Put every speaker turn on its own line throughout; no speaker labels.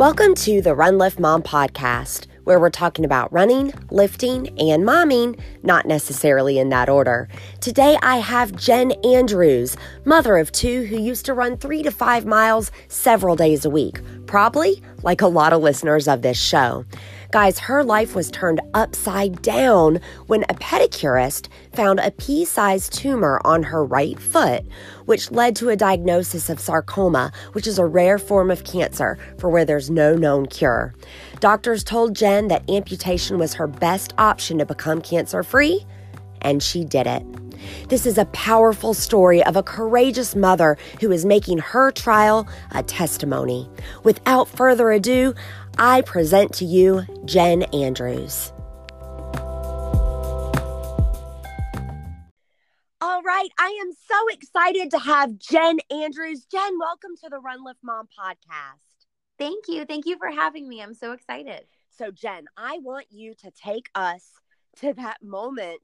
Welcome to the Run Lift Mom podcast, where we're talking about running, lifting, and momming, not necessarily in that order. Today I have Jen Andrews, mother of two who used to run three to five miles several days a week, probably like a lot of listeners of this show. Guys, her life was turned upside down when a pedicurist found a pea sized tumor on her right foot, which led to a diagnosis of sarcoma, which is a rare form of cancer for where there's no known cure. Doctors told Jen that amputation was her best option to become cancer free, and she did it. This is a powerful story of a courageous mother who is making her trial a testimony. Without further ado, I present to you Jen Andrews. Right, I am so excited to have Jen Andrews. Jen, welcome to the Run Lift Mom podcast.
Thank you. Thank you for having me. I'm so excited.
So, Jen, I want you to take us to that moment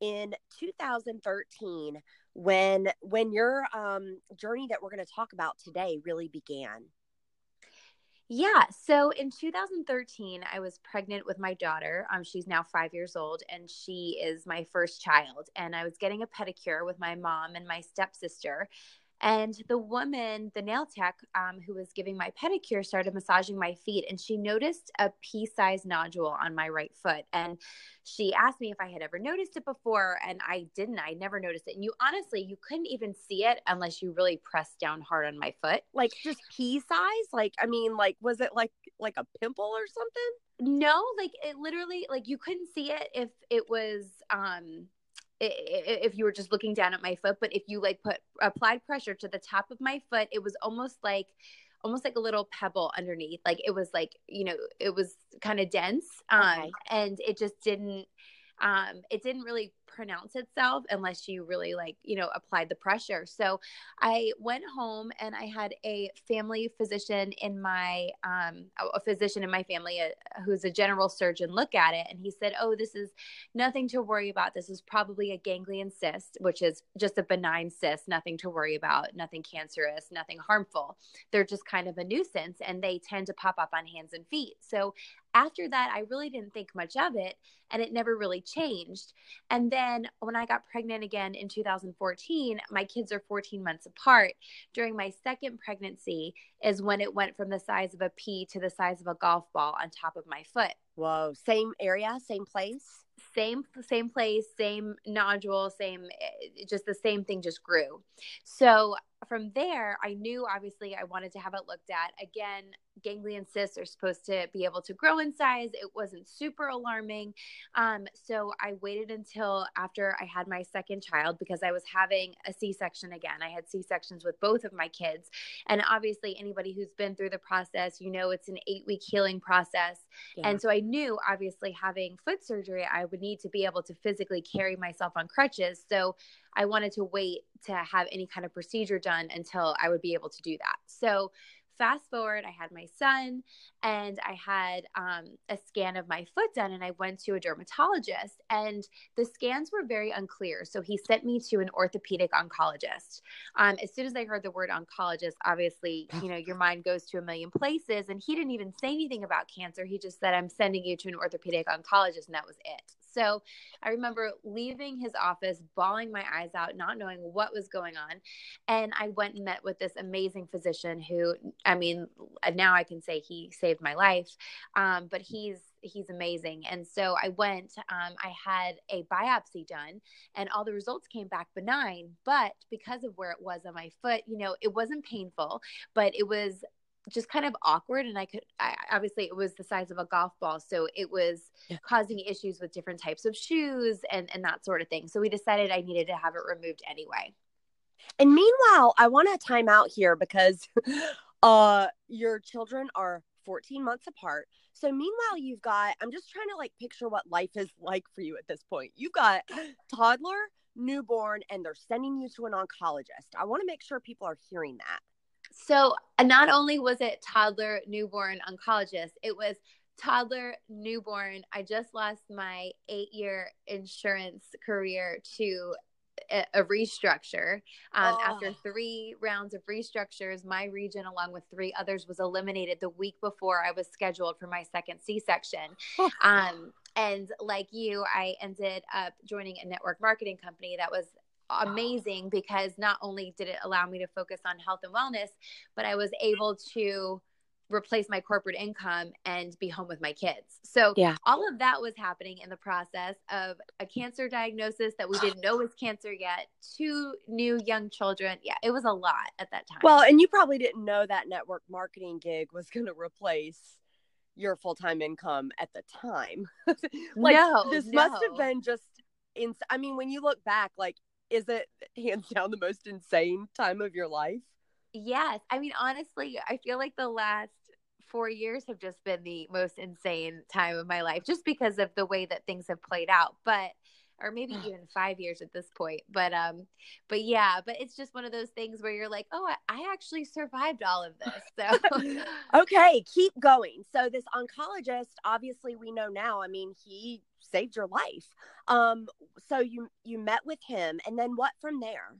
in 2013 when when your um, journey that we're going to talk about today really began.
Yeah. So in 2013, I was pregnant with my daughter. Um, she's now five years old and she is my first child. And I was getting a pedicure with my mom and my stepsister. And the woman, the nail tech um, who was giving my pedicure, started massaging my feet and she noticed a pea sized nodule on my right foot. And she asked me if I had ever noticed it before. And I didn't. I never noticed it. And you honestly, you couldn't even see it unless you really pressed down hard on my foot.
Like just pea size? Like, I mean, like, was it like, like a pimple or something?
No, like it literally, like you couldn't see it if it was, um, if you were just looking down at my foot but if you like put applied pressure to the top of my foot it was almost like almost like a little pebble underneath like it was like you know it was kind of dense um okay. and it just didn't um it didn't really pronounce itself unless you really like you know applied the pressure. So i went home and i had a family physician in my um, a physician in my family uh, who's a general surgeon look at it and he said oh this is nothing to worry about. This is probably a ganglion cyst which is just a benign cyst nothing to worry about nothing cancerous nothing harmful. They're just kind of a nuisance and they tend to pop up on hands and feet. So after that, I really didn't think much of it and it never really changed. And then when I got pregnant again in 2014, my kids are 14 months apart. During my second pregnancy is when it went from the size of a pea to the size of a golf ball on top of my foot.
Whoa, same area, same place?
Same same place, same nodule, same eh, just the same thing just grew. So from there, I knew obviously I wanted to have it looked at. Again, ganglion cysts are supposed to be able to grow in size. It wasn't super alarming. Um, so I waited until after I had my second child because I was having a C section again. I had C sections with both of my kids. And obviously, anybody who's been through the process, you know, it's an eight week healing process. Yeah. And so I knew obviously having foot surgery, I would need to be able to physically carry myself on crutches. So I wanted to wait to have any kind of procedure done until I would be able to do that. So fast forward, I had my son and I had um, a scan of my foot done, and I went to a dermatologist, and the scans were very unclear. So he sent me to an orthopedic oncologist. Um, as soon as I heard the word oncologist, obviously, you know, your mind goes to a million places, and he didn't even say anything about cancer. He just said, I'm sending you to an orthopedic oncologist, and that was it. So I remember leaving his office, bawling my eyes out, not knowing what was going on. And I went and met with this amazing physician who, I mean, now I can say he saved my life. Um, but he's he's amazing. And so I went, um, I had a biopsy done, and all the results came back benign. But because of where it was on my foot, you know, it wasn't painful, but it was just kind of awkward and i could I, obviously it was the size of a golf ball so it was yeah. causing issues with different types of shoes and and that sort of thing. So we decided i needed to have it removed anyway.
And meanwhile i want to time out here because uh your children are 14 months apart. So meanwhile you've got i'm just trying to like picture what life is like for you at this point. You've got toddler newborn and they're sending you to an oncologist. I want to make sure people are hearing that
so uh, not only was it toddler, newborn, oncologist, it was toddler, newborn. I just lost my eight year insurance career to a, a restructure. Um, oh. After three rounds of restructures, my region, along with three others, was eliminated the week before I was scheduled for my second C section. um, and like you, I ended up joining a network marketing company that was amazing because not only did it allow me to focus on health and wellness, but I was able to replace my corporate income and be home with my kids. So yeah. all of that was happening in the process of a cancer diagnosis that we didn't know was cancer yet, two new young children. Yeah, it was a lot at that time.
Well, and you probably didn't know that network marketing gig was going to replace your full-time income at the time. like no, this no. must have been just in I mean when you look back like is it hands down the most insane time of your life?
Yes. I mean, honestly, I feel like the last four years have just been the most insane time of my life just because of the way that things have played out. But or maybe even five years at this point. But um, but yeah, but it's just one of those things where you're like, oh, I, I actually survived all of this. So
okay, keep going. So this oncologist, obviously, we know now. I mean, he saved your life. Um, so you you met with him, and then what from there?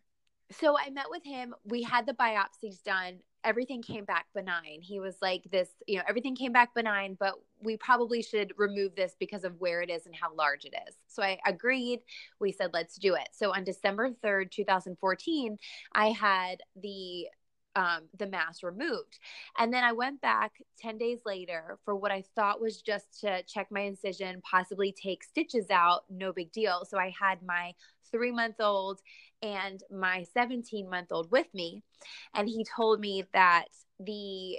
So I met with him. We had the biopsies done everything came back benign. He was like, this, you know, everything came back benign, but we probably should remove this because of where it is and how large it is. So I agreed. We said, let's do it. So on December 3rd, 2014, I had the um, the mass removed. And then I went back 10 days later for what I thought was just to check my incision, possibly take stitches out, no big deal. So I had my three month old and my 17 month old with me. And he told me that the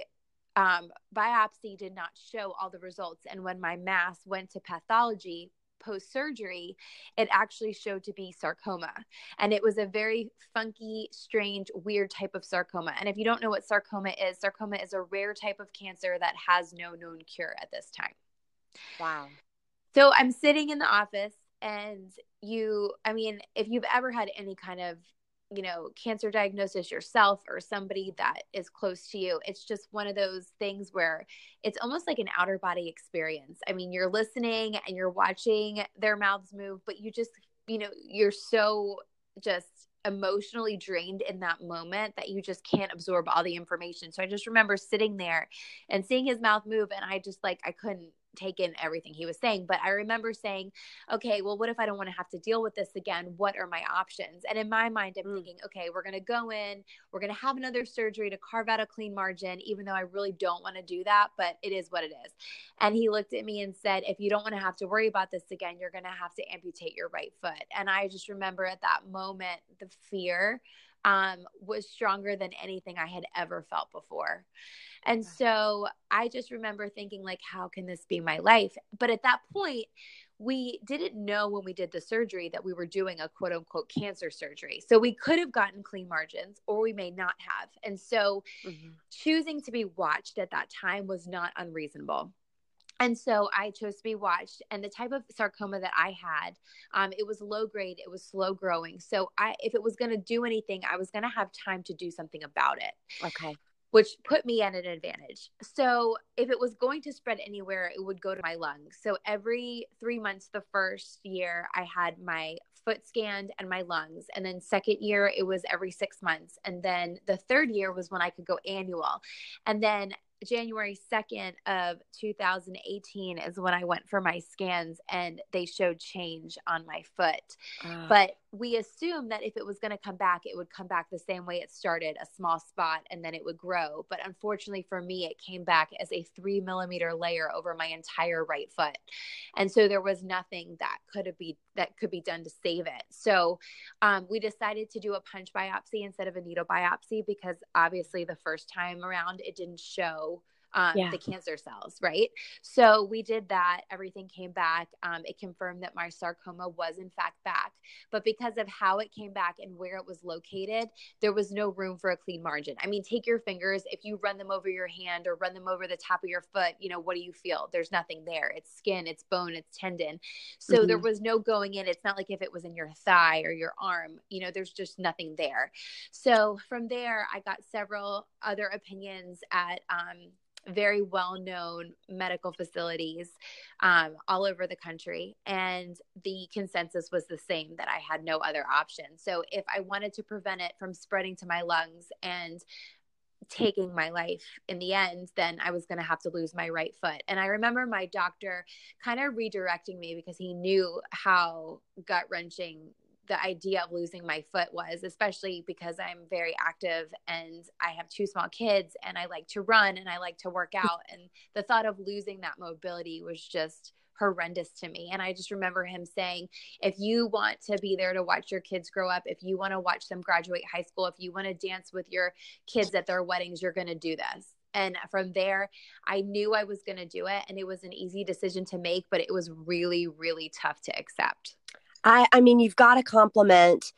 um, biopsy did not show all the results. And when my mass went to pathology post surgery, it actually showed to be sarcoma. And it was a very funky, strange, weird type of sarcoma. And if you don't know what sarcoma is, sarcoma is a rare type of cancer that has no known cure at this time.
Wow.
So I'm sitting in the office and you i mean if you've ever had any kind of you know cancer diagnosis yourself or somebody that is close to you it's just one of those things where it's almost like an outer body experience. I mean you're listening and you're watching their mouths move but you just you know you're so just emotionally drained in that moment that you just can't absorb all the information. So i just remember sitting there and seeing his mouth move and i just like i couldn't take in everything he was saying. But I remember saying, okay, well, what if I don't want to have to deal with this again? What are my options? And in my mind, I'm mm. thinking, okay, we're going to go in, we're going to have another surgery to carve out a clean margin, even though I really don't want to do that, but it is what it is. And he looked at me and said, if you don't want to have to worry about this again, you're going to have to amputate your right foot. And I just remember at that moment, the fear um, was stronger than anything I had ever felt before. And so I just remember thinking, like, how can this be my life? But at that point, we didn't know when we did the surgery that we were doing a quote unquote cancer surgery. So we could have gotten clean margins or we may not have. And so mm-hmm. choosing to be watched at that time was not unreasonable. And so I chose to be watched. And the type of sarcoma that I had, um, it was low grade, it was slow growing. So I, if it was going to do anything, I was going to have time to do something about it.
Okay
which put me at an advantage. So if it was going to spread anywhere, it would go to my lungs. So every three months, the first year, I had my foot scanned and my lungs. And then second year, it was every six months. And then the third year was when I could go annual. And then January 2nd of 2018 is when I went for my scans and they showed change on my foot. Uh. But we assumed that if it was going to come back, it would come back the same way it started, a small spot, and then it would grow. But unfortunately for me, it came back as a three millimeter layer over my entire right foot. And so there was nothing that could be that could be done to save it. So um, we decided to do a punch biopsy instead of a needle biopsy because obviously the first time around it didn't show um, yeah. the cancer cells, right? So we did that. Everything came back. Um, it confirmed that my sarcoma was in fact back. But because of how it came back and where it was located, there was no room for a clean margin. I mean, take your fingers, if you run them over your hand or run them over the top of your foot, you know, what do you feel? There's nothing there. It's skin, it's bone, it's tendon. So mm-hmm. there was no going in. It's not like if it was in your thigh or your arm, you know, there's just nothing there. So from there, I got several other opinions at, um, very well known medical facilities um, all over the country. And the consensus was the same that I had no other option. So if I wanted to prevent it from spreading to my lungs and taking my life in the end, then I was going to have to lose my right foot. And I remember my doctor kind of redirecting me because he knew how gut wrenching the idea of losing my foot was, especially because I'm very active and I have two small kids and I like to run and I like to work out. And the thought of losing that mobility was just horrendous to me. And I just remember him saying, if you want to be there to watch your kids grow up, if you want to watch them graduate high school, if you want to dance with your kids at their weddings, you're going to do this. And from there, I knew I was going to do it. And it was an easy decision to make, but it was really, really tough to accept.
I, I mean, you've got to compliment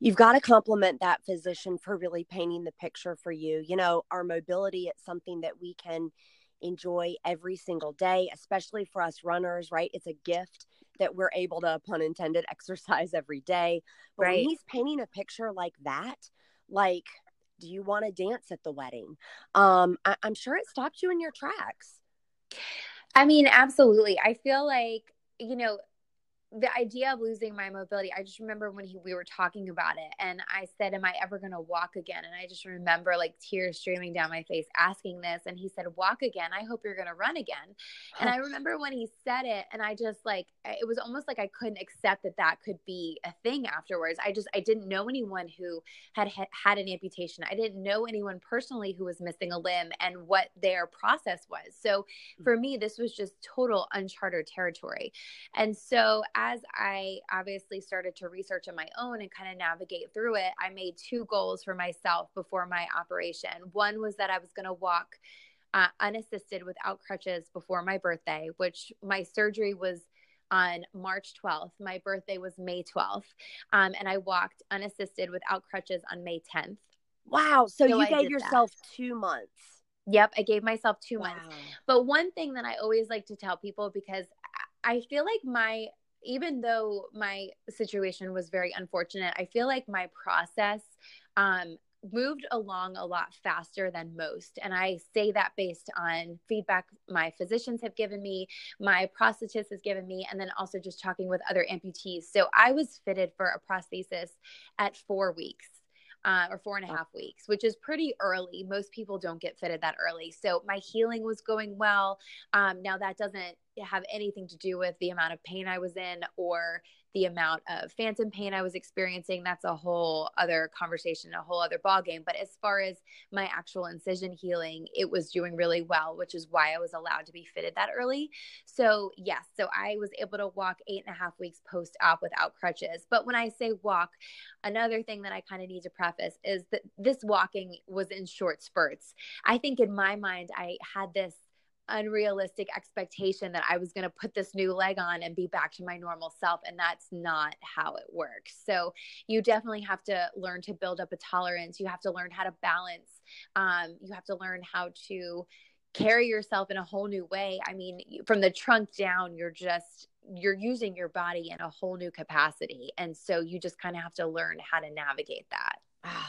you've got to compliment that physician for really painting the picture for you. You know, our mobility, it's something that we can enjoy every single day, especially for us runners, right? It's a gift that we're able to, pun intended, exercise every day. But right. when he's painting a picture like that, like, do you want to dance at the wedding? Um, I- I'm sure it stopped you in your tracks.
I mean, absolutely. I feel like, you know, the idea of losing my mobility, I just remember when he, we were talking about it, and I said, "Am I ever going to walk again?" And I just remember like tears streaming down my face asking this, and he said, "Walk again. I hope you're going to run again." and I remember when he said it, and I just like it was almost like I couldn't accept that that could be a thing afterwards. I just I didn't know anyone who had had an amputation. I didn't know anyone personally who was missing a limb and what their process was. So mm. for me, this was just total uncharted territory, and so as I obviously started to research on my own and kind of navigate through it, I made two goals for myself before my operation. One was that I was going to walk uh, unassisted without crutches before my birthday, which my surgery was on March 12th. My birthday was May 12th. Um, and I walked unassisted without crutches on May 10th.
Wow. So, so you I gave yourself that. two months.
Yep. I gave myself two wow. months. But one thing that I always like to tell people because I feel like my even though my situation was very unfortunate, I feel like my process um, moved along a lot faster than most. And I say that based on feedback my physicians have given me, my prosthetist has given me, and then also just talking with other amputees. So I was fitted for a prosthesis at four weeks uh, or four and a half weeks, which is pretty early. Most people don't get fitted that early. So my healing was going well. Um, now, that doesn't have anything to do with the amount of pain I was in or the amount of phantom pain I was experiencing, that's a whole other conversation, a whole other ballgame. But as far as my actual incision healing, it was doing really well, which is why I was allowed to be fitted that early. So, yes, so I was able to walk eight and a half weeks post op without crutches. But when I say walk, another thing that I kind of need to preface is that this walking was in short spurts. I think in my mind, I had this unrealistic expectation that I was going to put this new leg on and be back to my normal self. And that's not how it works. So you definitely have to learn to build up a tolerance. You have to learn how to balance. Um, you have to learn how to carry yourself in a whole new way. I mean, from the trunk down, you're just you're using your body in a whole new capacity. And so you just kind of have to learn how to navigate that.
Wow.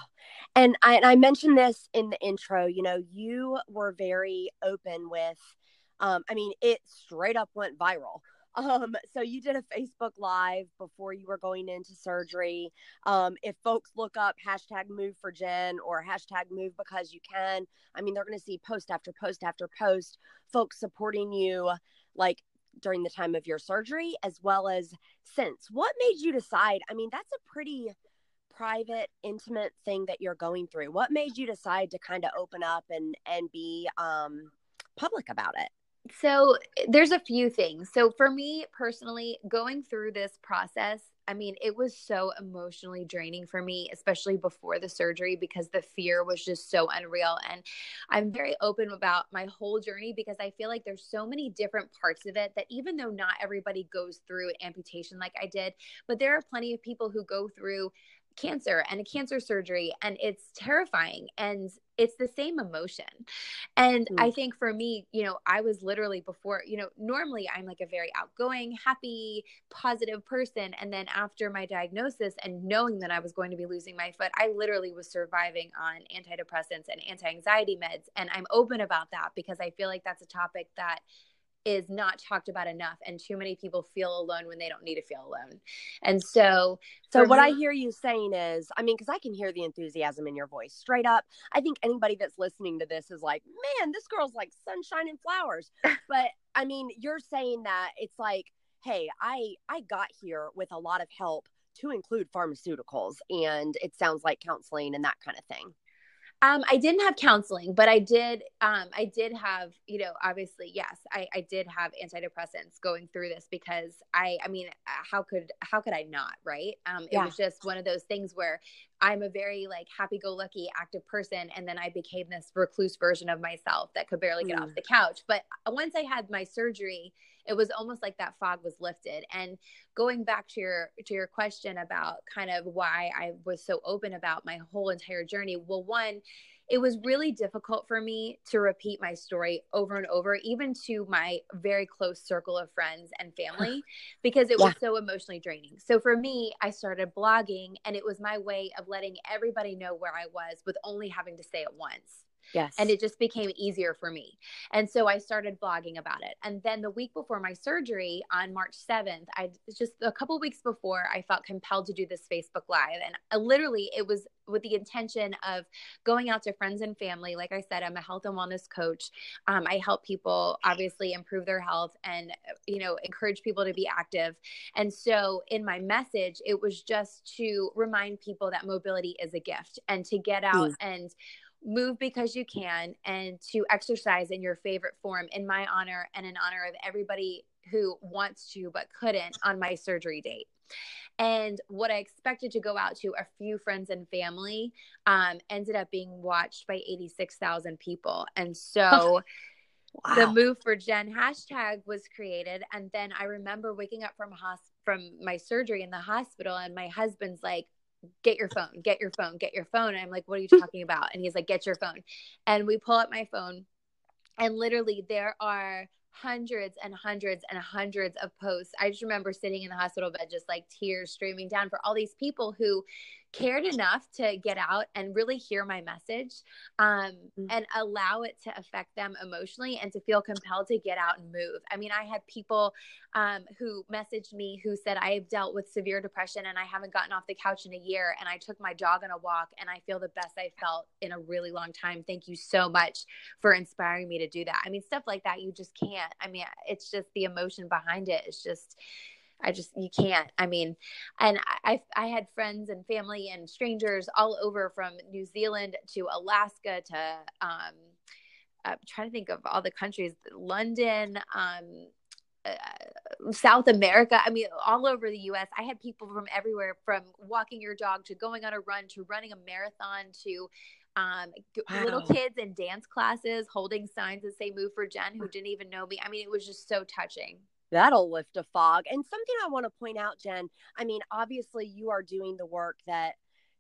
And I, and I mentioned this in the intro, you know, you were very open with, um, I mean, it straight up went viral. Um, so you did a Facebook live before you were going into surgery. Um, if folks look up hashtag move for Jen or hashtag move because you can, I mean, they're going to see post after post after post, folks supporting you like during the time of your surgery as well as since. What made you decide? I mean, that's a pretty private intimate thing that you're going through what made you decide to kind of open up and and be um public about it
so there's a few things so for me personally going through this process I mean, it was so emotionally draining for me, especially before the surgery, because the fear was just so unreal. And I'm very open about my whole journey because I feel like there's so many different parts of it that even though not everybody goes through an amputation like I did, but there are plenty of people who go through cancer and a cancer surgery and it's terrifying and it's the same emotion and mm. i think for me you know i was literally before you know normally i'm like a very outgoing happy positive person and then after my diagnosis and knowing that i was going to be losing my foot i literally was surviving on antidepressants and anti-anxiety meds and i'm open about that because i feel like that's a topic that is not talked about enough and too many people feel alone when they don't need to feel alone. And so
so what me, i hear you saying is i mean because i can hear the enthusiasm in your voice straight up. I think anybody that's listening to this is like man this girl's like sunshine and flowers. But i mean you're saying that it's like hey i i got here with a lot of help to include pharmaceuticals and it sounds like counseling and that kind of thing
um, I didn't have counseling, but I did. Um, I did have, you know, obviously, yes, I, I did have antidepressants going through this because I, I mean, how could how could I not, right? Um, it yeah. was just one of those things where I'm a very like happy-go-lucky, active person, and then I became this recluse version of myself that could barely get mm. off the couch. But once I had my surgery, it was almost like that fog was lifted and going back to your to your question about kind of why i was so open about my whole entire journey well one it was really difficult for me to repeat my story over and over, even to my very close circle of friends and family, because it was so emotionally draining. So for me, I started blogging, and it was my way of letting everybody know where I was with only having to say it once.
Yes.
And it just became easier for me. And so I started blogging about it. And then the week before my surgery on March 7th, I just a couple weeks before, I felt compelled to do this Facebook Live. And I, literally, it was with the intention of going out to friends and family. Like I said, I'm a health and wellness coach. Um, I help people obviously improve their health and, you know, encourage people to be active. And so in my message, it was just to remind people that mobility is a gift and to get out mm. and move because you can and to exercise in your favorite form in my honor and in honor of everybody who wants to but couldn't on my surgery date. And what I expected to go out to a few friends and family um, ended up being watched by 86,000 people. And so wow. the Move for Jen hashtag was created. And then I remember waking up from, hosp- from my surgery in the hospital, and my husband's like, get your phone, get your phone, get your phone. And I'm like, what are you talking about? And he's like, get your phone. And we pull up my phone, and literally there are hundreds and hundreds and hundreds of posts. I just remember sitting in the hospital bed, just like tears streaming down for all these people who cared enough to get out and really hear my message um, mm-hmm. and allow it to affect them emotionally and to feel compelled to get out and move. I mean, I had people um, who messaged me who said, I have dealt with severe depression and I haven't gotten off the couch in a year. And I took my dog on a walk and I feel the best I felt in a really long time. Thank you so much for inspiring me to do that. I mean, stuff like that, you just can't. I mean, it's just the emotion behind it. It's just, I just you can't. I mean, and I I had friends and family and strangers all over from New Zealand to Alaska to um I'm trying to think of all the countries, London, um uh, South America, I mean, all over the US. I had people from everywhere from walking your dog to going on a run to running a marathon to um, wow. little kids in dance classes holding signs that say move for Jen who didn't even know me. I mean, it was just so touching.
That'll lift a fog. And something I want to point out, Jen, I mean, obviously you are doing the work that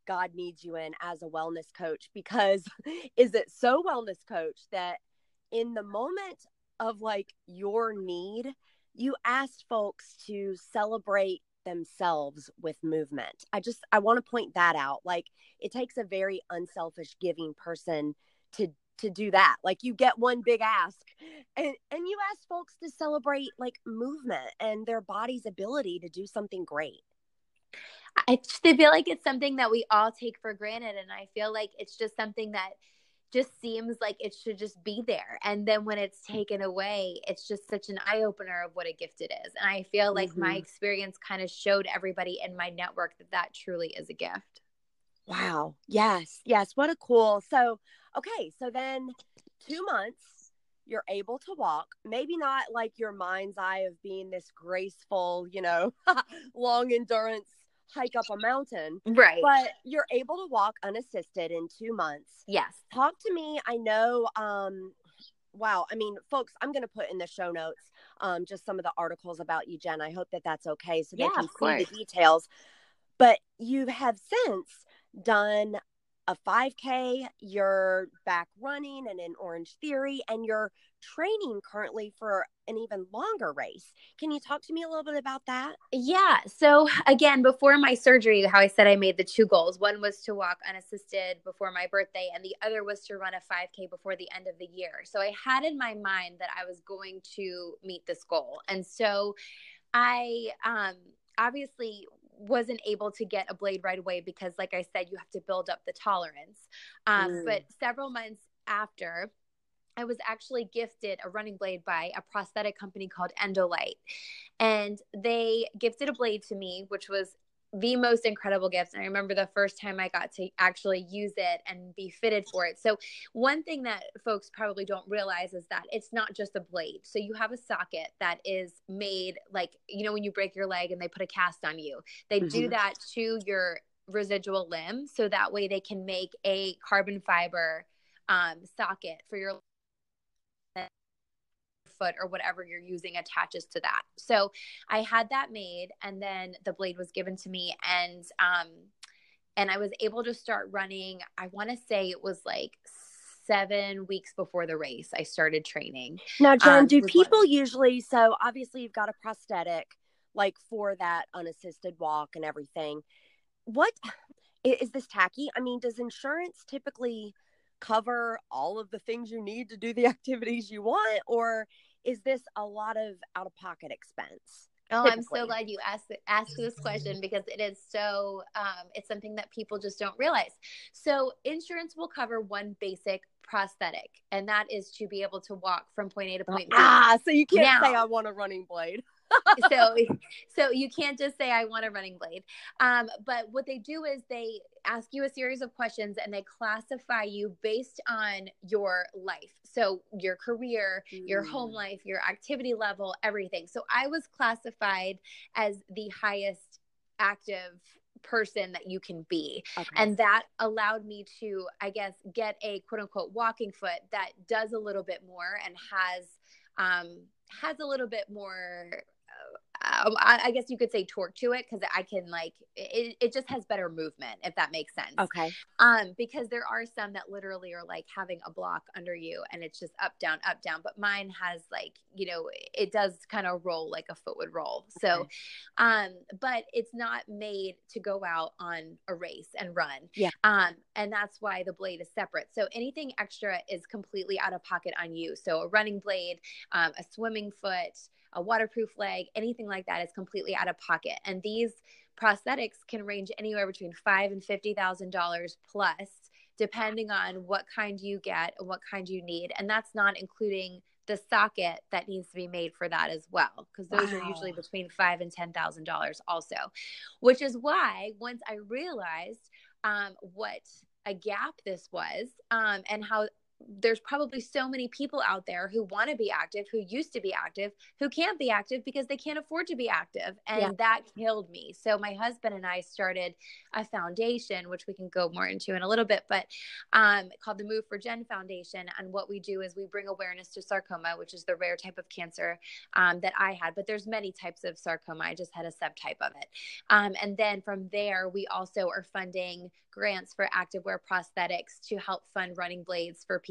God needs you in as a wellness coach because is it so wellness coach that in the moment of like your need, you asked folks to celebrate themselves with movement. I just I want to point that out. Like it takes a very unselfish giving person to to do that. Like you get one big ask and and you ask folks to celebrate like movement and their body's ability to do something great.
I just feel like it's something that we all take for granted and I feel like it's just something that just seems like it should just be there and then when it's taken away it's just such an eye opener of what a gift it is and i feel like mm-hmm. my experience kind of showed everybody in my network that that truly is a gift
wow yes yes what a cool so Okay, so then two months, you're able to walk. Maybe not like your mind's eye of being this graceful, you know, long endurance hike up a mountain.
Right.
But you're able to walk unassisted in two months.
Yes.
Talk to me. I know, um, wow. I mean, folks, I'm going to put in the show notes um, just some of the articles about you, Jen. I hope that that's okay so they yeah, can see the details. But you have since done a 5K, you're back running and in Orange Theory, and you're training currently for an even longer race. Can you talk to me a little bit about that?
Yeah. So, again, before my surgery, how I said I made the two goals one was to walk unassisted before my birthday, and the other was to run a 5K before the end of the year. So, I had in my mind that I was going to meet this goal. And so, I um, obviously wasn't able to get a blade right away because, like I said, you have to build up the tolerance. Um, mm. But several months after, I was actually gifted a running blade by a prosthetic company called Endolite. And they gifted a blade to me, which was the most incredible gifts. And I remember the first time I got to actually use it and be fitted for it. So, one thing that folks probably don't realize is that it's not just a blade. So, you have a socket that is made like, you know, when you break your leg and they put a cast on you, they mm-hmm. do that to your residual limb. So that way they can make a carbon fiber um, socket for your foot or whatever you're using attaches to that. So I had that made and then the blade was given to me and um and I was able to start running. I want to say it was like seven weeks before the race I started training.
Now, John, um, do people one- usually so obviously you've got a prosthetic like for that unassisted walk and everything. What is this tacky? I mean, does insurance typically cover all of the things you need to do the activities you want or is this a lot of out of pocket expense?
Oh, typically? I'm so glad you asked asked this question because it is so um, it's something that people just don't realize. So insurance will cover one basic prosthetic, and that is to be able to walk from point A to point B.
Ah, so you can't now, say I want a running blade.
So so you can't just say i want a running blade um, but what they do is they ask you a series of questions and they classify you based on your life so your career mm. your home mm. life your activity level everything so i was classified as the highest active person that you can be. Okay. And that allowed me to, I guess, get a quote unquote walking foot that does a little bit more and has um has a little bit more I, I, guess you could say torque to it because I can like it, it just has better movement if that makes sense.
Okay.
Um, because there are some that literally are like having a block under you and it's just up down up down, but mine has like you know it does kind of roll like a foot would roll. Okay. So, um, but it's not made to go out on a race and run.
Yeah.
Um, and that's why the blade is separate. So anything extra is completely out of pocket on you. So a running blade, um, a swimming foot a waterproof leg, anything like that is completely out of pocket. And these prosthetics can range anywhere between five and fifty thousand dollars plus, depending on what kind you get and what kind you need. And that's not including the socket that needs to be made for that as well, because those wow. are usually between five and ten thousand dollars also. Which is why once I realized um, what a gap this was um, and how there's probably so many people out there who want to be active, who used to be active, who can't be active because they can't afford to be active. And yeah. that killed me. So my husband and I started a foundation, which we can go more into in a little bit, but um, called the Move for Jen Foundation. And what we do is we bring awareness to sarcoma, which is the rare type of cancer um, that I had, but there's many types of sarcoma. I just had a subtype of it. Um, and then from there, we also are funding grants for active wear prosthetics to help fund running blades for people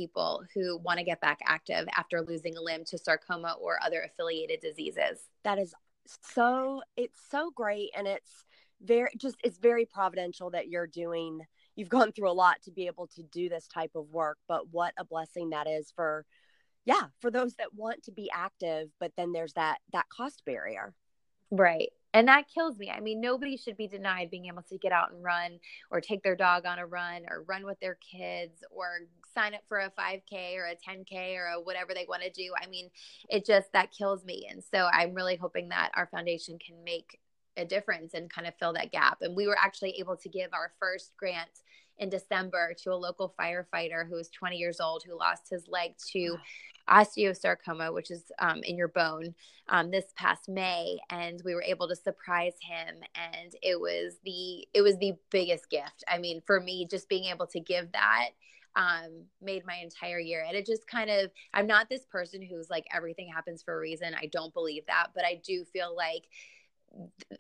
who want to get back active after losing a limb to sarcoma or other affiliated diseases.
That is so it's so great and it's very just it's very providential that you're doing you've gone through a lot to be able to do this type of work but what a blessing that is for yeah for those that want to be active but then there's that that cost barrier
right and that kills me. I mean, nobody should be denied being able to get out and run or take their dog on a run or run with their kids or sign up for a 5K or a 10K or a whatever they want to do. I mean, it just that kills me. And so I'm really hoping that our foundation can make a difference and kind of fill that gap. And we were actually able to give our first grant in December to a local firefighter who was 20 years old who lost his leg to osteosarcoma, which is um, in your bone, um, this past May, and we were able to surprise him, and it was the it was the biggest gift. I mean, for me, just being able to give that um, made my entire year. And it just kind of, I'm not this person who's like everything happens for a reason. I don't believe that, but I do feel like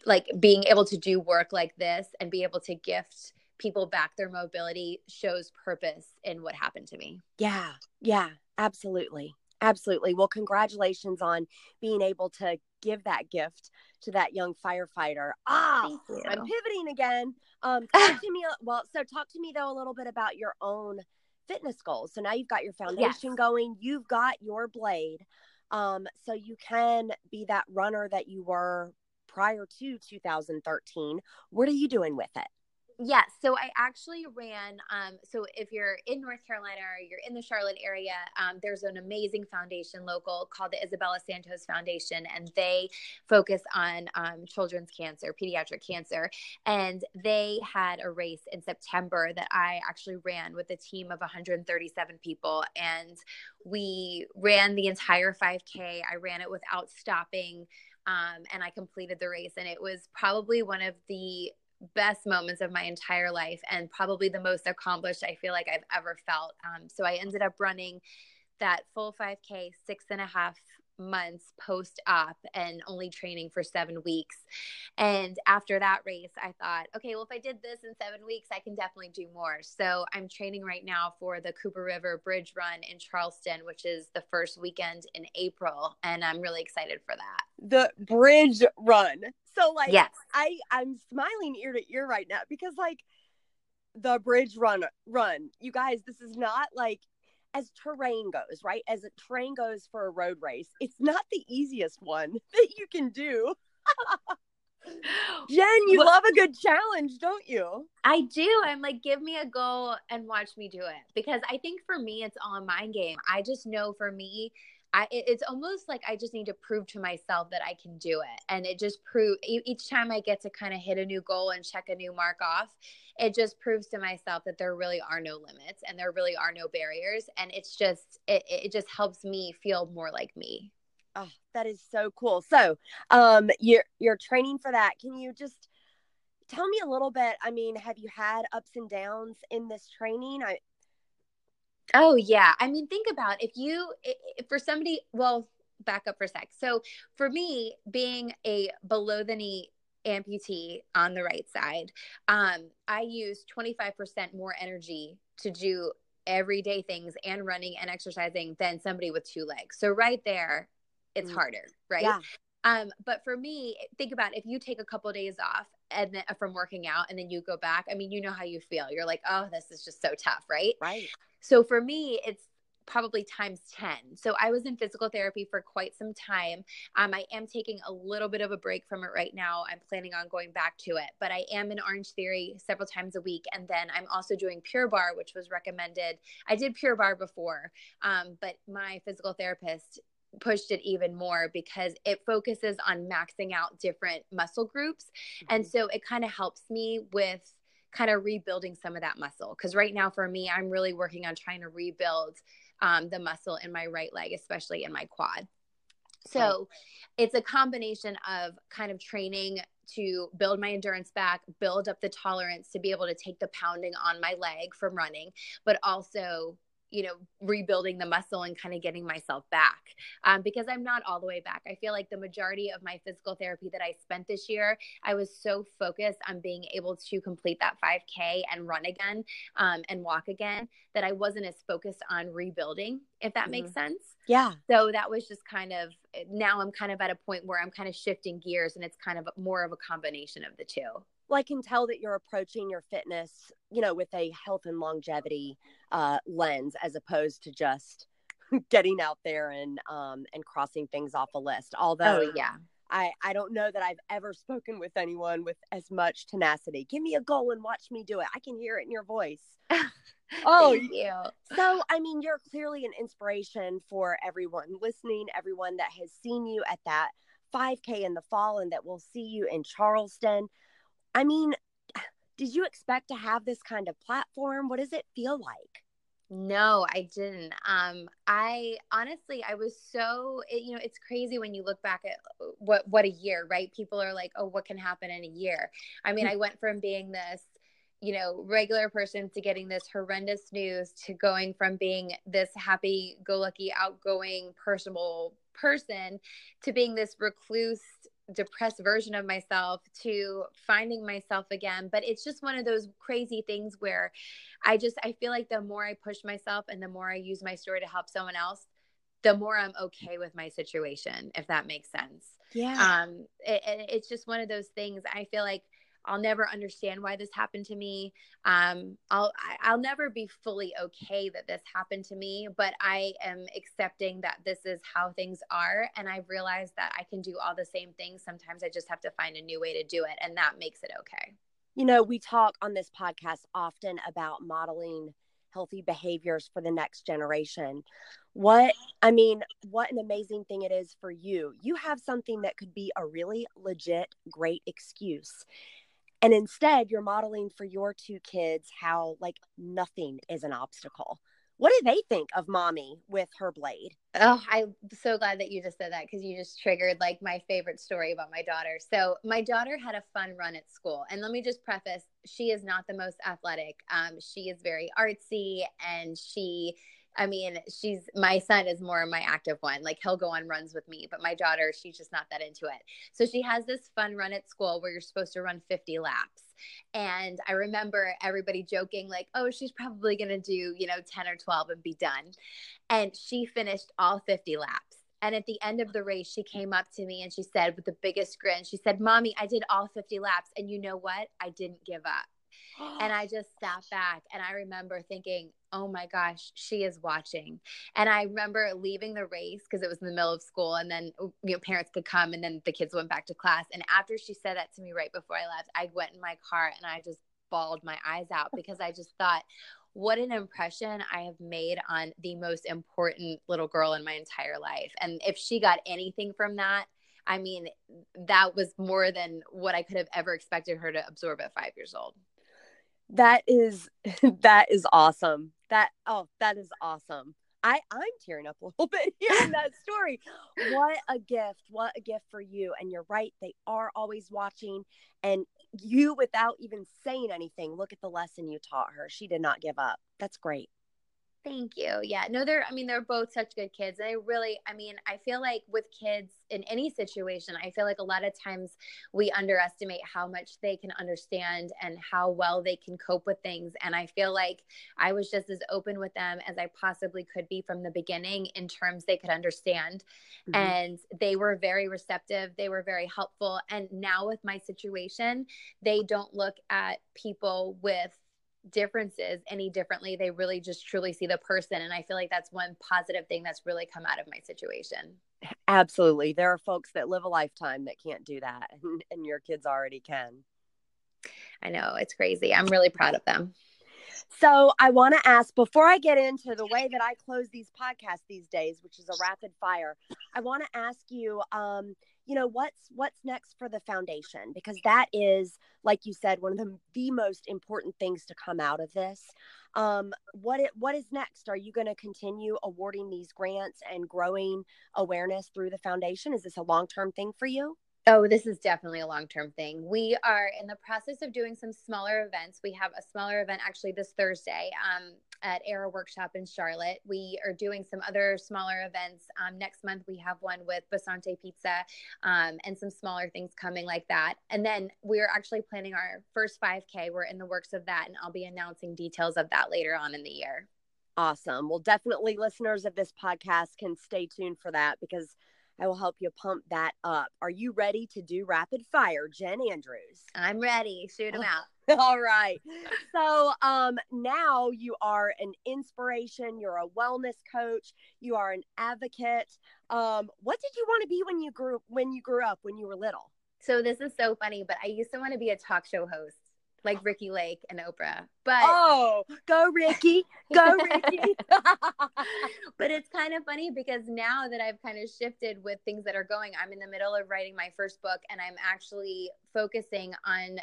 like being able to do work like this and be able to gift people back their mobility shows purpose in what happened to me.
Yeah. Yeah, absolutely. Absolutely. Well, congratulations on being able to give that gift to that young firefighter. Ah, I'm pivoting again. Um, talk to me. Well, so talk to me though a little bit about your own fitness goals. So now you've got your foundation yes. going. You've got your blade, um, so you can be that runner that you were prior to 2013. What are you doing with it?
Yes. So I actually ran. Um, so if you're in North Carolina or you're in the Charlotte area, um, there's an amazing foundation local called the Isabella Santos Foundation, and they focus on um, children's cancer, pediatric cancer. And they had a race in September that I actually ran with a team of 137 people. And we ran the entire 5K. I ran it without stopping. Um, and I completed the race. And it was probably one of the best moments of my entire life and probably the most accomplished I feel like I've ever felt. Um, so I ended up running that full 5K six and a half months post op and only training for seven weeks. And after that race, I thought, okay, well, if I did this in seven weeks, I can definitely do more. So I'm training right now for the Cooper River Bridge Run in Charleston, which is the first weekend in April. And I'm really excited for that.
The Bridge Run. So, like, yes. I, I'm smiling ear to ear right now because, like, the bridge run run you guys this is not like as terrain goes, right? As a terrain goes for a road race, it's not the easiest one that you can do. Jen, you well, love a good challenge, don't you?
I do. I'm like, give me a goal and watch me do it. Because I think for me, it's all a mind game. I just know for me, I, it's almost like I just need to prove to myself that I can do it. And it just prove each time I get to kind of hit a new goal and check a new mark off, it just proves to myself that there really are no limits and there really are no barriers. And it's just, it, it just helps me feel more like me.
Oh, that is so cool. So, um, you're, you're training for that. Can you just, tell me a little bit i mean have you had ups and downs in this training i
Oh yeah. I mean, think about if you if for somebody. Well, back up for a sec. So for me, being a below the knee amputee on the right side, um, I use twenty five percent more energy to do everyday things and running and exercising than somebody with two legs. So right there, it's mm. harder, right? Yeah. Um, but for me, think about if you take a couple of days off and then from working out and then you go back. I mean, you know how you feel. You're like, oh, this is just so tough, right?
Right.
So for me, it's probably times 10. So I was in physical therapy for quite some time. Um, I am taking a little bit of a break from it right now. I'm planning on going back to it, but I am in Orange Theory several times a week. And then I'm also doing Pure Barre which was recommended. I did Pure Barre before, um, but my physical therapist pushed it even more because it focuses on maxing out different muscle groups. Mm-hmm. And so it kind of helps me with kind of rebuilding some of that muscle. Because right now, for me, I'm really working on trying to rebuild um, the muscle in my right leg, especially in my quad. So it's a combination of kind of training to build my endurance back, build up the tolerance to be able to take the pounding on my leg from running, but also you know rebuilding the muscle and kind of getting myself back. Um, because i'm not all the way back. I feel like the majority of my physical therapy that i spent this year i was so focused on being able to complete that 5k and run again um, and walk again that i wasn't as focused on rebuilding if that mm-hmm. makes sense.
Yeah.
So that was just kind of now i'm kind of at a point where i'm kind of shifting gears and it's kind of more of a combination of the two
well, I can tell that you're approaching your fitness, you know, with a health and longevity uh, lens as opposed to just getting out there and um, and crossing things off a list. Although,
oh, yeah,
I I don't know that I've ever spoken with anyone with as much tenacity. Give me a goal and watch me do it. I can hear it in your voice.
oh, Thank you.
So, I mean, you're clearly an inspiration for everyone listening, everyone that has seen you at that 5K in the fall and that will see you in Charleston. I mean, did you expect to have this kind of platform? What does it feel like?
No, I didn't. Um, I honestly, I was so, it, you know, it's crazy when you look back at uh, what what a year, right? People are like, oh, what can happen in a year? I mean, I went from being this, you know, regular person to getting this horrendous news to going from being this happy-go-lucky, outgoing, personable person to being this recluse depressed version of myself to finding myself again but it's just one of those crazy things where i just i feel like the more i push myself and the more i use my story to help someone else the more i'm okay with my situation if that makes sense.
Yeah.
Um it, it's just one of those things i feel like I'll never understand why this happened to me. Um, I'll I'll never be fully okay that this happened to me, but I am accepting that this is how things are, and I've realized that I can do all the same things. Sometimes I just have to find a new way to do it, and that makes it okay.
You know, we talk on this podcast often about modeling healthy behaviors for the next generation. What, I mean, what an amazing thing it is for you. You have something that could be a really legit, great excuse and instead you're modeling for your two kids how like nothing is an obstacle. What do they think of mommy with her blade?
Oh i'm so glad that you just said that because you just triggered like my favorite story about my daughter. So my daughter had a fun run at school and let me just preface she is not the most athletic. Um, she is very artsy and she I mean, she's my son is more my active one. Like he'll go on runs with me, but my daughter, she's just not that into it. So she has this fun run at school where you're supposed to run 50 laps. And I remember everybody joking, like, oh, she's probably going to do, you know, 10 or 12 and be done. And she finished all 50 laps. And at the end of the race, she came up to me and she said, with the biggest grin, she said, Mommy, I did all 50 laps. And you know what? I didn't give up and I just sat back and I remember thinking, oh my gosh, she is watching. And I remember leaving the race because it was in the middle of school and then oh, you know parents could come and then the kids went back to class. And after she said that to me right before I left, I went in my car and I just bawled my eyes out because I just thought, what an impression I have made on the most important little girl in my entire life. And if she got anything from that, I mean, that was more than what I could have ever expected her to absorb at five years old
that is that is awesome. That oh that is awesome. I i'm tearing up a little bit hearing that story. What a gift. What a gift for you. And you're right they are always watching. And you without even saying anything look at the lesson you taught her. She did not give up. That's great
Thank you. Yeah. No, they're, I mean, they're both such good kids. And I really, I mean, I feel like with kids in any situation, I feel like a lot of times we underestimate how much they can understand and how well they can cope with things. And I feel like I was just as open with them as I possibly could be from the beginning in terms they could understand. Mm-hmm. And they were very receptive, they were very helpful. And now with my situation, they don't look at people with, differences any differently. They really just truly see the person. And I feel like that's one positive thing that's really come out of my situation.
Absolutely. There are folks that live a lifetime that can't do that, and, and your kids already can.
I know. It's crazy. I'm really proud of them.
So I want to ask before I get into the way that I close these podcasts these days, which is a rapid fire, I want to ask you, um, you know what's what's next for the foundation? Because that is like you said one of the, the most important things to come out of this. Um, what it, what is next? Are you going to continue awarding these grants and growing awareness through the foundation? Is this a long-term thing for you
Oh, this is definitely a long term thing. We are in the process of doing some smaller events. We have a smaller event actually this Thursday um, at Era Workshop in Charlotte. We are doing some other smaller events. Um, next month, we have one with Basante Pizza um, and some smaller things coming like that. And then we're actually planning our first 5K. We're in the works of that, and I'll be announcing details of that later on in the year.
Awesome. Well, definitely listeners of this podcast can stay tuned for that because I will help you pump that up. Are you ready to do rapid fire, Jen Andrews?
I'm ready. Shoot them out.
All right. So um, now you are an inspiration. You're a wellness coach. You are an advocate. Um, what did you want to be when you grew when you grew up when you were little?
So this is so funny, but I used to want to be a talk show host like Ricki Lake and Oprah. But
oh, go Ricki, go Ricki.
but it's kind of funny because now that I've kind of shifted with things that are going, I'm in the middle of writing my first book and I'm actually focusing on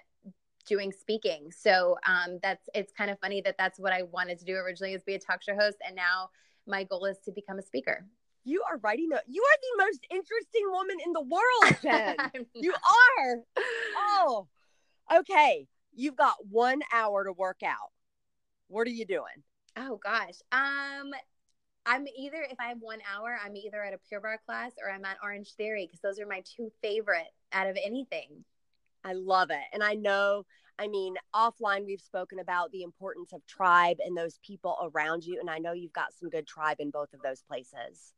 doing speaking. So um, that's it's kind of funny that that's what I wanted to do originally is be a talk show host, and now my goal is to become a speaker.
You are writing. A, you are the most interesting woman in the world, Jen. you are. Oh, okay you've got one hour to work out. What are you doing?
Oh gosh. Um I'm either if I have one hour, I'm either at a Pure Barre class or I'm at Orange Theory because those are my two favorite out of anything.
I love it. And I know, I mean, offline, we've spoken about the importance of tribe and those people around you. And I know you've got some good tribe in both of those places.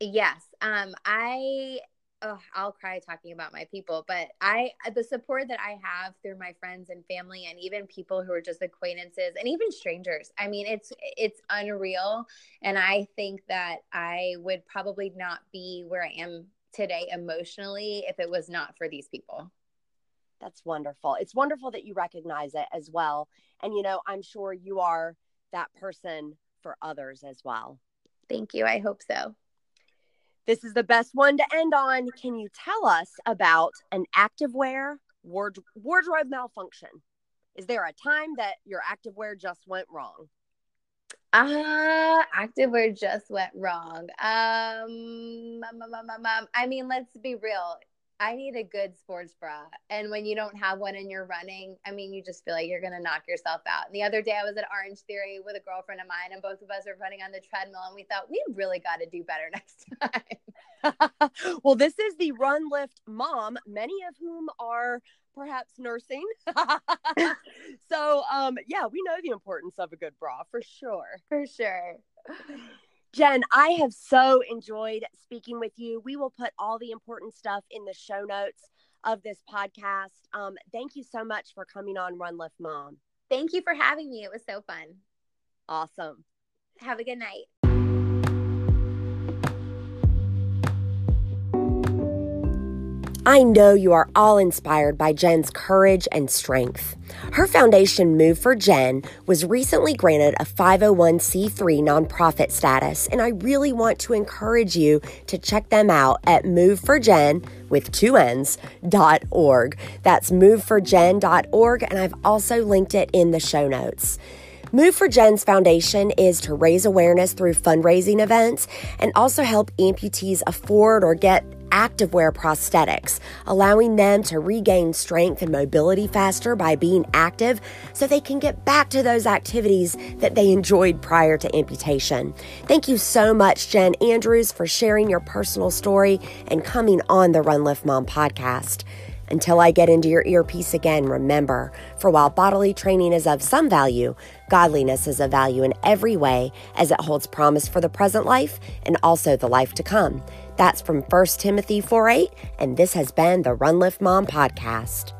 Yes. Um, I oh, I'll cry talking about my people, but I uh, the support that I have through my friends and family and even people who are just acquaintances and even strangers. I mean, it's it's unreal and I think that I would probably not be where I am today emotionally if it was not for these people.
That's wonderful. It's wonderful that you recognize it as well. And you know, I'm sure you are that person for others as well.
Thank you. I hope so.
This is the best one to end on. Can you tell us about an activewear ward- wardrobe malfunction? Is there a time that your activewear just went wrong?
Ah, uh, activewear just went wrong. Um, um, um, um, I mean, let's be real. I need a good sports bra. And when you don't have one and you're running, I mean, you just feel like you're going to knock yourself out. And the other day I was at Orangetheory with a girlfriend of mine, and both of us were running on the treadmill, and we thought we really got to do better next
time. well, this is the Run Lift mom, many of whom are perhaps nursing. so, um, yeah, we know the importance of a good bra for sure.
For sure.
Jen, I have so enjoyed speaking with you. We will put all the important stuff in the show notes of this podcast. Um, thank you so much for coming on Run Lift Mom.
Thank you for having me. It was so fun.
Awesome.
Have a good night.
I know you are all inspired by Jen's courage and strength. Her foundation, Move for Jen, was recently granted a 501c3 nonprofit status, and I really want to encourage you to check them out at moveforgen with two N's dot org. That's moveforgen.org, and I've also linked it in the show notes. Move for Jen's foundation is to raise awareness through fundraising events and also help amputees afford or get activewear prosthetics, allowing them to regain strength and mobility faster by being active so they can get back to those activities that they enjoyed prior to amputation. Thank you so much, Jen Andrews, for sharing your personal story and coming on the Run Lift Mom podcast. Until I get into your earpiece again, remember, for while bodily training is of some value, godliness is of value in every way as it holds promise for the present life and also the life to come. That's from 1 Timothy 4 8, and this has been the Run Lift Mom podcast.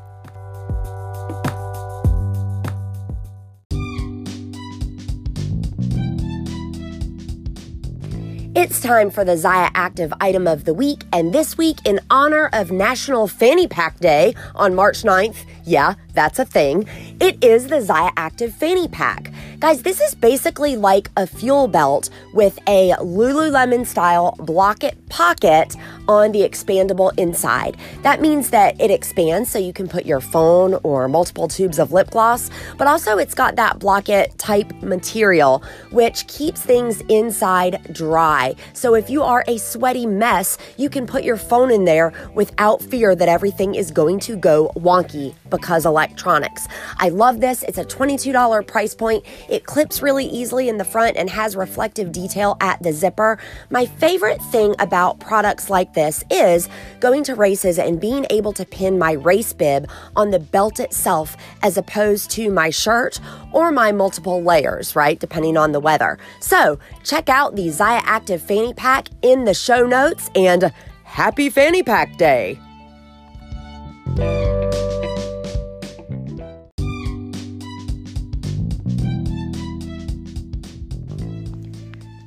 It's time for the Zyia Active item of the week, and this week, in honor of National Fanny Pack Day on March 9th, yeah, that's a thing, it is the Zyia Active Fanny Pack. Guys, this is basically like a fuel belt with a Lululemon style blocket pocket on the expandable inside. That means that it expands so you can put your phone or multiple tubes of lip gloss, but also it's got that blocket type material which keeps things inside dry. So if you are a sweaty mess, you can put your phone in there without fear that everything is going to go wonky because electronics. I love this. It's a $22 price point. It clips really easily in the front and has reflective detail at the zipper. My favorite thing about products like this is going to races and being able to pin my race bib on the belt itself as opposed to my shirt or my multiple layers, right? Depending on the weather. So check out the Zyia Active Fanny Pack in the show notes and happy Fanny Pack Day!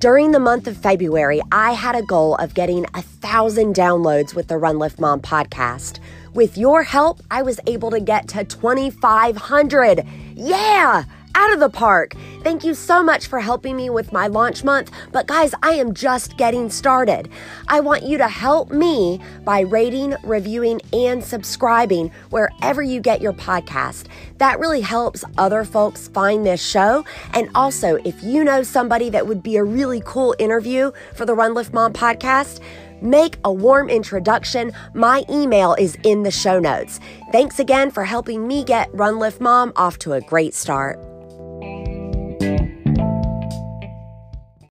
During the month of February, I had a goal of getting a thousand downloads with the Run Lift Mom podcast. With your help, I was able to get to 2,500. Yeah! Out of the park. Thank you so much for helping me with my launch month. But guys, I am just getting started. I want you to help me by rating, reviewing, and subscribing wherever you get your podcast. That really helps other folks find this show. And also, if you know somebody that would be a really cool interview for the Run Lift Mom podcast, make a warm introduction. My email is in the show notes. Thanks again for helping me get Run Lift Mom off to a great start.